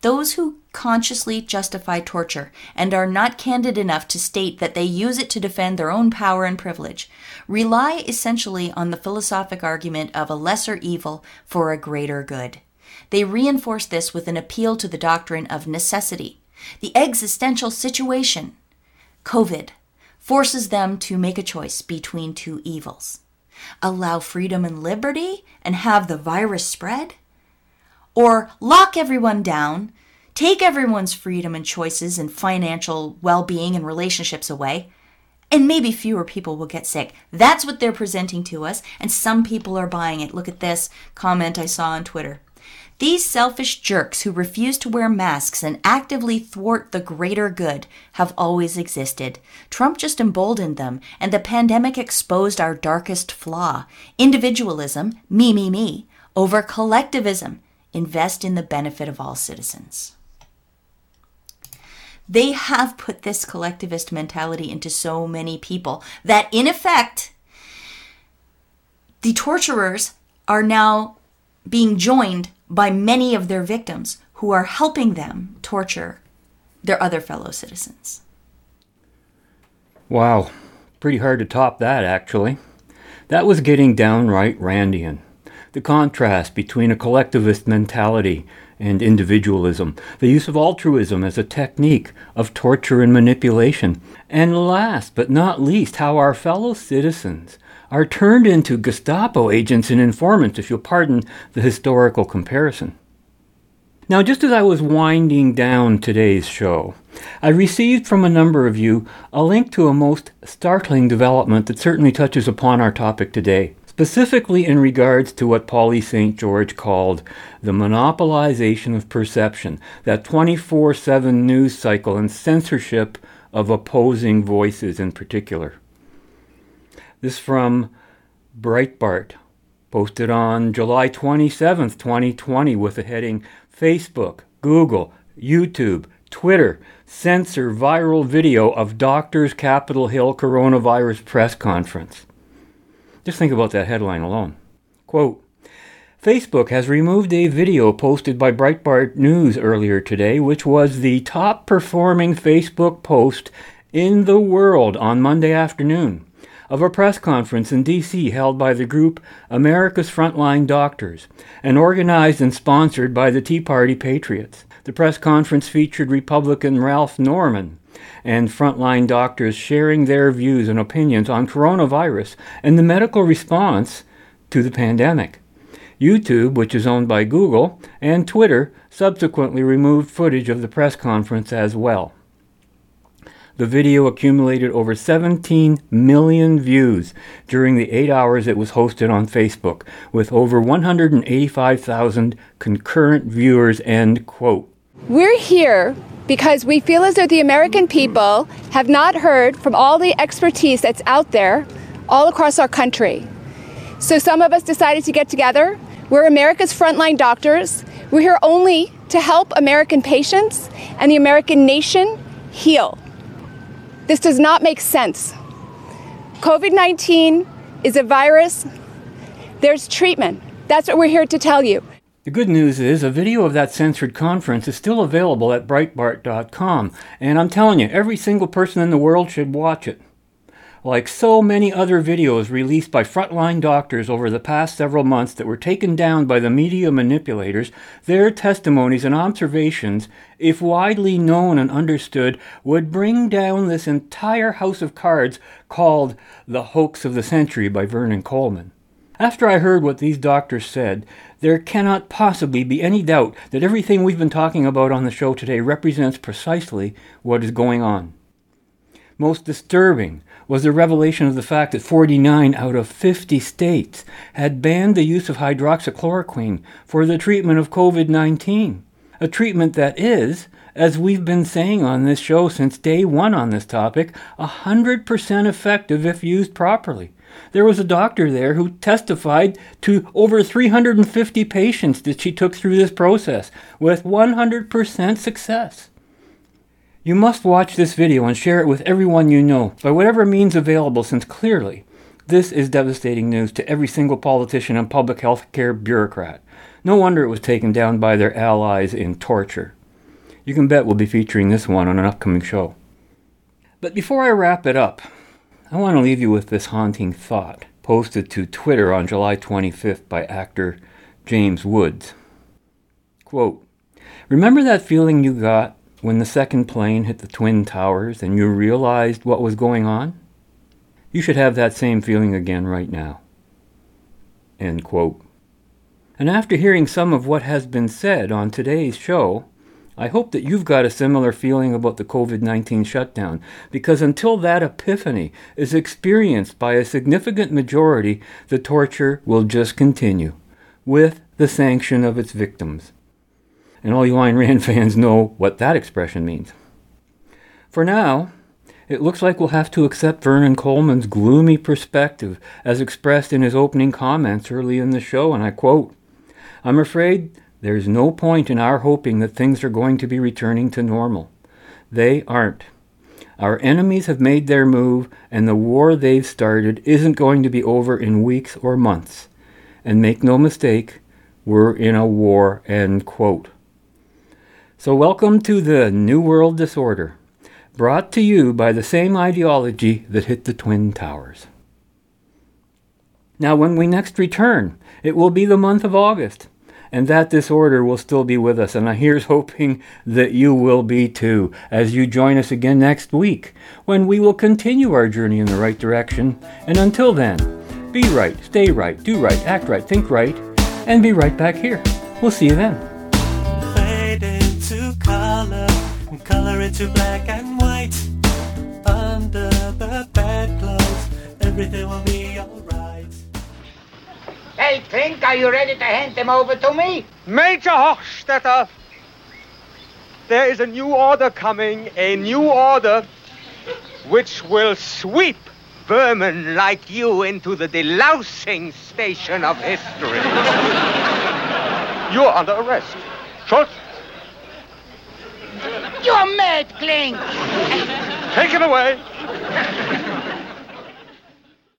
Those who consciously justify torture and are not candid enough to state that they use it to defend their own power and privilege rely essentially on the philosophic argument of a lesser evil for a greater good. They reinforce this with an appeal to the doctrine of necessity. The existential situation, COVID, forces them to make a choice between two evils allow freedom and liberty and have the virus spread, or lock everyone down, take everyone's freedom and choices and financial well being and relationships away, and maybe fewer people will get sick. That's what they're presenting to us, and some people are buying it. Look at this comment I saw on Twitter. These selfish jerks who refuse to wear masks and actively thwart the greater good have always existed. Trump just emboldened them, and the pandemic exposed our darkest flaw individualism, me, me, me, over collectivism. Invest in the benefit of all citizens. They have put this collectivist mentality into so many people that, in effect, the torturers are now being joined by many of their victims who are helping them torture their other fellow citizens. Wow, pretty hard to top that, actually. That was getting downright Randian. The contrast between a collectivist mentality and individualism, the use of altruism as a technique of torture and manipulation, and last but not least, how our fellow citizens are turned into Gestapo agents and informants, if you'll pardon the historical comparison. Now, just as I was winding down today's show, I received from a number of you a link to a most startling development that certainly touches upon our topic today, specifically in regards to what Polly St. George called the monopolization of perception, that 24 7 news cycle and censorship of opposing voices in particular. This from Breitbart, posted on July 27th, 2020, with the heading Facebook, Google, YouTube, Twitter censor viral video of doctors Capitol Hill coronavirus press conference. Just think about that headline alone. Quote Facebook has removed a video posted by Breitbart News earlier today, which was the top performing Facebook post in the world on Monday afternoon of a press conference in D.C. held by the group America's Frontline Doctors and organized and sponsored by the Tea Party Patriots. The press conference featured Republican Ralph Norman and frontline doctors sharing their views and opinions on coronavirus and the medical response to the pandemic. YouTube, which is owned by Google, and Twitter subsequently removed footage of the press conference as well. The video accumulated over 17 million views during the eight hours it was hosted on Facebook, with over 185,000 concurrent viewers. End quote. We're here because we feel as though the American people have not heard from all the expertise that's out there all across our country. So some of us decided to get together. We're America's frontline doctors. We're here only to help American patients and the American nation heal. This does not make sense. COVID 19 is a virus. There's treatment. That's what we're here to tell you. The good news is a video of that censored conference is still available at Breitbart.com, and I'm telling you, every single person in the world should watch it. Like so many other videos released by frontline doctors over the past several months that were taken down by the media manipulators, their testimonies and observations, if widely known and understood, would bring down this entire house of cards called The Hoax of the Century by Vernon Coleman. After I heard what these doctors said, there cannot possibly be any doubt that everything we've been talking about on the show today represents precisely what is going on. Most disturbing was the revelation of the fact that 49 out of 50 states had banned the use of hydroxychloroquine for the treatment of COVID 19, a treatment that is, as we've been saying on this show since day one on this topic, 100% effective if used properly. There was a doctor there who testified to over 350 patients that she took through this process with 100% success. You must watch this video and share it with everyone you know by whatever means available, since clearly this is devastating news to every single politician and public health care bureaucrat. No wonder it was taken down by their allies in torture. You can bet we'll be featuring this one on an upcoming show. But before I wrap it up, I want to leave you with this haunting thought posted to Twitter on July 25th by actor James Woods. Quote, Remember that feeling you got when the second plane hit the Twin Towers and you realized what was going on? You should have that same feeling again right now. End quote. And after hearing some of what has been said on today's show, I hope that you've got a similar feeling about the COVID 19 shutdown, because until that epiphany is experienced by a significant majority, the torture will just continue, with the sanction of its victims and all you Ayn Rand fans know what that expression means. For now, it looks like we'll have to accept Vernon Coleman's gloomy perspective as expressed in his opening comments early in the show, and I quote I'm afraid there's no point in our hoping that things are going to be returning to normal. They aren't. Our enemies have made their move, and the war they've started isn't going to be over in weeks or months. And make no mistake, we're in a war, end quote. So, welcome to the New World Disorder, brought to you by the same ideology that hit the Twin Towers. Now, when we next return, it will be the month of August, and that disorder will still be with us. And here's hoping that you will be too, as you join us again next week, when we will continue our journey in the right direction. And until then, be right, stay right, do right, act right, think right, and be right back here. We'll see you then color and color into black and white. Under the bedclothes, everything will be alright. Hey, Klink, are you ready to hand them over to me? Major Hochstetter, there is a new order coming, a new order which will sweep vermin like you into the delousing station of history. You're under arrest. Schultz, you're mad, Klink. Take him away.